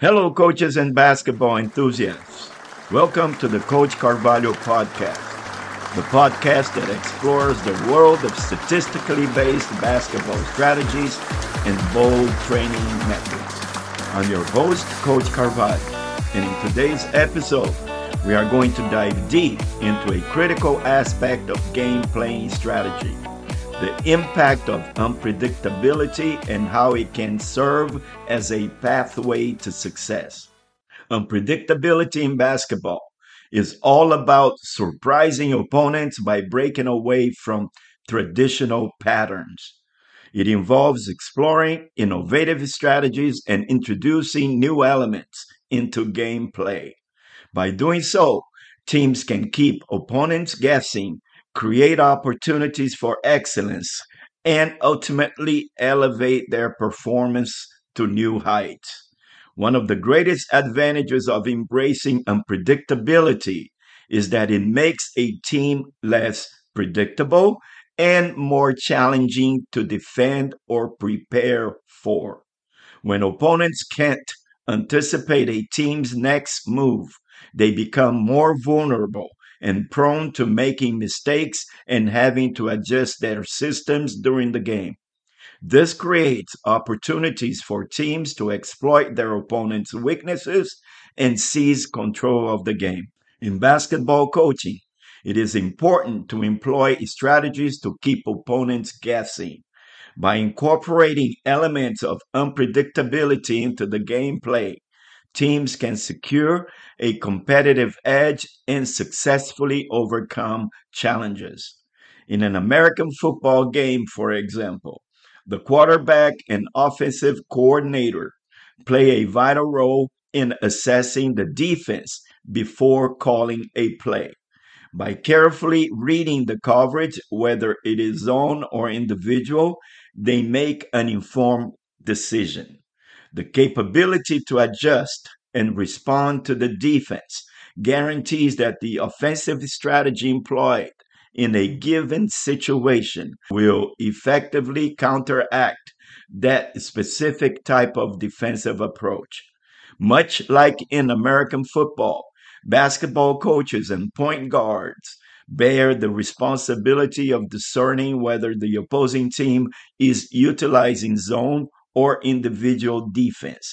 Hello, coaches and basketball enthusiasts. Welcome to the Coach Carvalho Podcast, the podcast that explores the world of statistically based basketball strategies and bold training methods. I'm your host, Coach Carvalho, and in today's episode, we are going to dive deep into a critical aspect of game playing strategy the impact of unpredictability and how it can serve as a pathway to success. Unpredictability in basketball is all about surprising opponents by breaking away from traditional patterns. It involves exploring innovative strategies and introducing new elements into gameplay. By doing so, teams can keep opponents guessing create opportunities for excellence, and ultimately elevate their performance to new heights. One of the greatest advantages of embracing unpredictability is that it makes a team less predictable and more challenging to defend or prepare for. When opponents can't anticipate a team's next move, they become more vulnerable and prone to making mistakes and having to adjust their systems during the game. This creates opportunities for teams to exploit their opponent's weaknesses and seize control of the game. In basketball coaching, it is important to employ strategies to keep opponents guessing. By incorporating elements of unpredictability into the gameplay, teams can secure a competitive edge and successfully overcome challenges. In an American football game, for example, the quarterback and offensive coordinator play a vital role in assessing the defense before calling a play. By carefully reading the coverage, whether it is zone or individual, they make an informed decision. The capability to adjust and respond to the defense guarantees that the offensive strategy employed in a given situation will effectively counteract that specific type of defensive approach. Much like in American football, basketball coaches and point guards bear the responsibility of discerning whether the opposing team is utilizing zone or individual defense.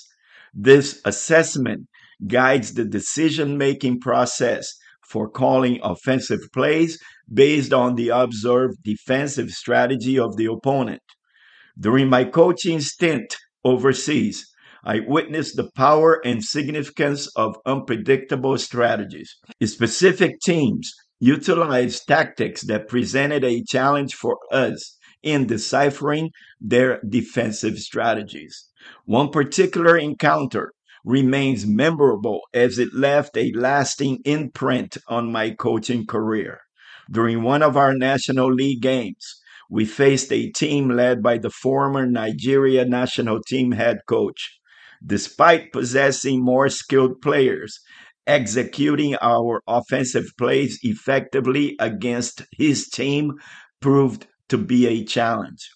This assessment guides the decision making process for calling offensive plays based on the observed defensive strategy of the opponent. During my coaching stint overseas, I witnessed the power and significance of unpredictable strategies. Specific teams utilized tactics that presented a challenge for us in deciphering their defensive strategies. One particular encounter remains memorable as it left a lasting imprint on my coaching career. During one of our National League games, we faced a team led by the former Nigeria national team head coach. Despite possessing more skilled players, executing our offensive plays effectively against his team proved to be a challenge.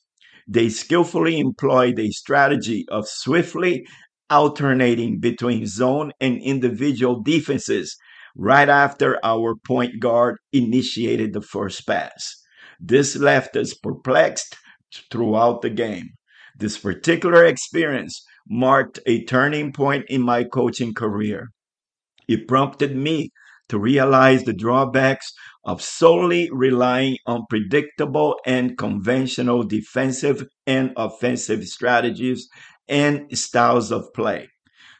They skillfully employed a strategy of swiftly alternating between zone and individual defenses right after our point guard initiated the first pass. This left us perplexed throughout the game. This particular experience marked a turning point in my coaching career. It prompted me to realize the drawbacks of solely relying on predictable and conventional defensive and offensive strategies and styles of play.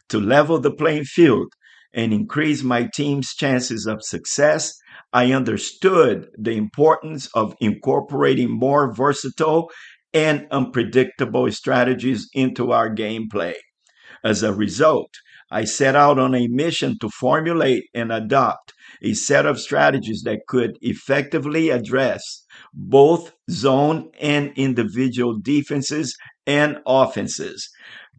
To level the playing field and increase my team's chances of success, I understood the importance of incorporating more versatile and unpredictable strategies into our gameplay. As a result, I set out on a mission to formulate and adopt a set of strategies that could effectively address both zone and individual defenses and offenses.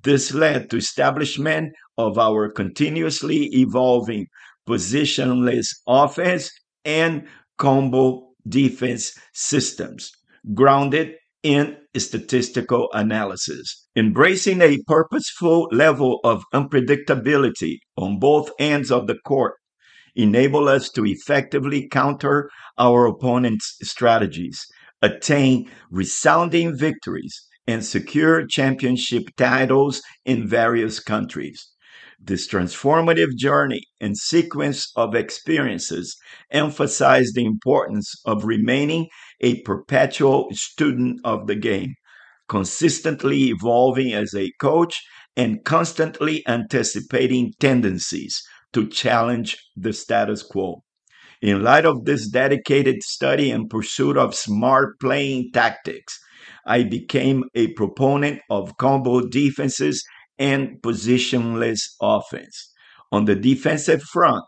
This led to establishment of our continuously evolving positionless offense and combo defense systems grounded in statistical analysis. Embracing a purposeful level of unpredictability on both ends of the court enable us to effectively counter our opponent's strategies, attain resounding victories, and secure championship titles in various countries. This transformative journey and sequence of experiences emphasize the importance of remaining a perpetual student of the game, consistently evolving as a coach and constantly anticipating tendencies to challenge the status quo. In light of this dedicated study and pursuit of smart playing tactics, I became a proponent of combo defenses and positionless offense. On the defensive front,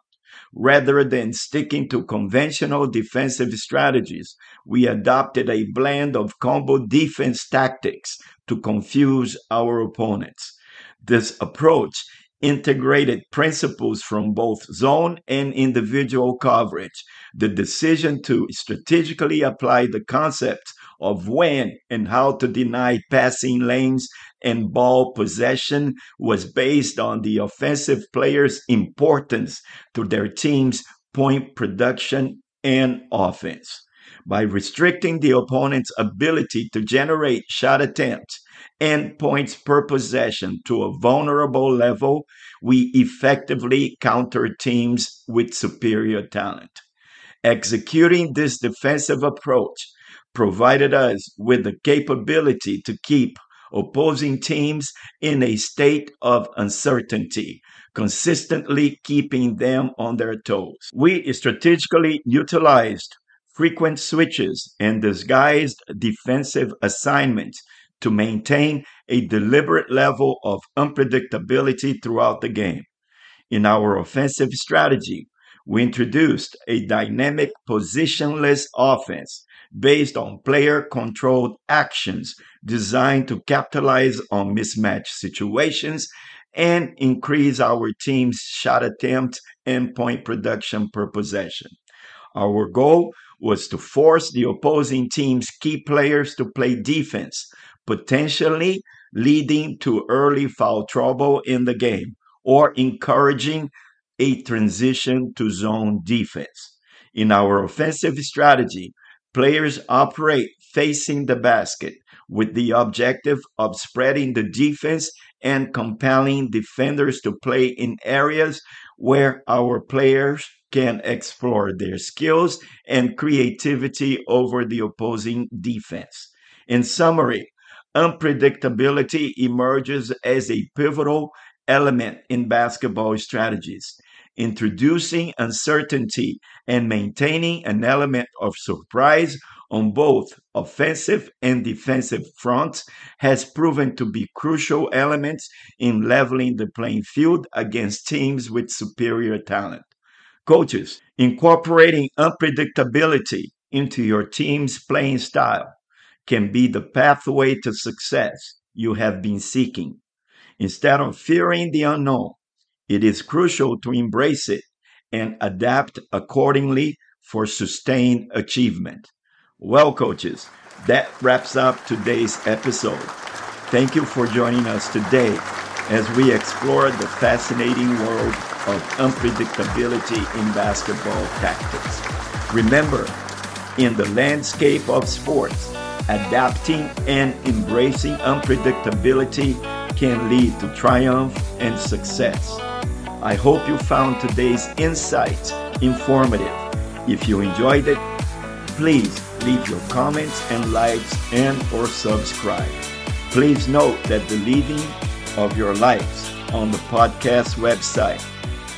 rather than sticking to conventional defensive strategies, we adopted a blend of combo defense tactics to confuse our opponents. This approach integrated principles from both zone and individual coverage. The decision to strategically apply the concept of when and how to deny passing lanes and ball possession was based on the offensive players' importance to their team's point production and offense. By restricting the opponent's ability to generate shot attempts and points per possession to a vulnerable level, we effectively counter teams with superior talent. Executing this defensive approach provided us with the capability to keep opposing teams in a state of uncertainty, consistently keeping them on their toes. We strategically utilized frequent switches and disguised defensive assignments to maintain a deliberate level of unpredictability throughout the game. In our offensive strategy, we introduced a dynamic positionless offense based on player controlled actions designed to capitalize on mismatch situations and increase our team's shot attempt and point production per possession. Our goal was to force the opposing team's key players to play defense, potentially leading to early foul trouble in the game or encouraging a transition to zone defense. In our offensive strategy, Players operate facing the basket with the objective of spreading the defense and compelling defenders to play in areas where our players can explore their skills and creativity over the opposing defense. In summary, unpredictability emerges as a pivotal element in basketball strategies introducing uncertainty and maintaining an element of surprise on both offensive and defensive fronts has proven to be crucial elements in leveling the playing field against teams with superior talent. Coaches, incorporating unpredictability into your team's playing style can be the pathway to success you have been seeking. Instead of fearing the unknown, it is crucial to embrace it and adapt accordingly for sustained achievement. Well, coaches, that wraps up today's episode. Thank you for joining us today as we explore the fascinating world of unpredictability in basketball tactics. Remember, in the landscape of sports, adapting and embracing unpredictability can lead to triumph and success. I hope you found today's insights informative. If you enjoyed it, please leave your comments and likes and or subscribe. Please note that the living of your likes on the podcast website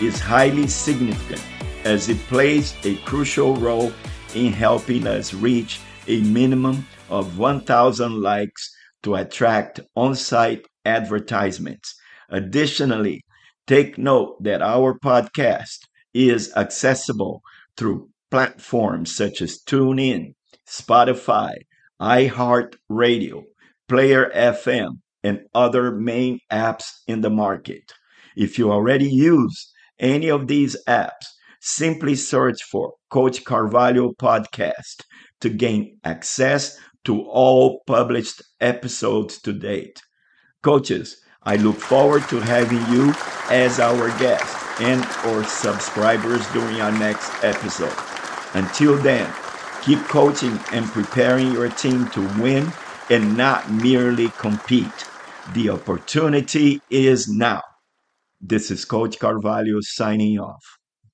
is highly significant as it plays a crucial role in helping us reach a minimum of 1,000 likes to attract on site advertisements. Additionally, Take note that our podcast is accessible through platforms such as TuneIn, Spotify, iHeartRadio, Player FM, and other main apps in the market. If you already use any of these apps, simply search for Coach Carvalho Podcast to gain access to all published episodes to date. Coaches, I look forward to having you as our guest and or subscribers during our next episode. Until then, keep coaching and preparing your team to win and not merely compete. The opportunity is now. This is Coach Carvalho signing off.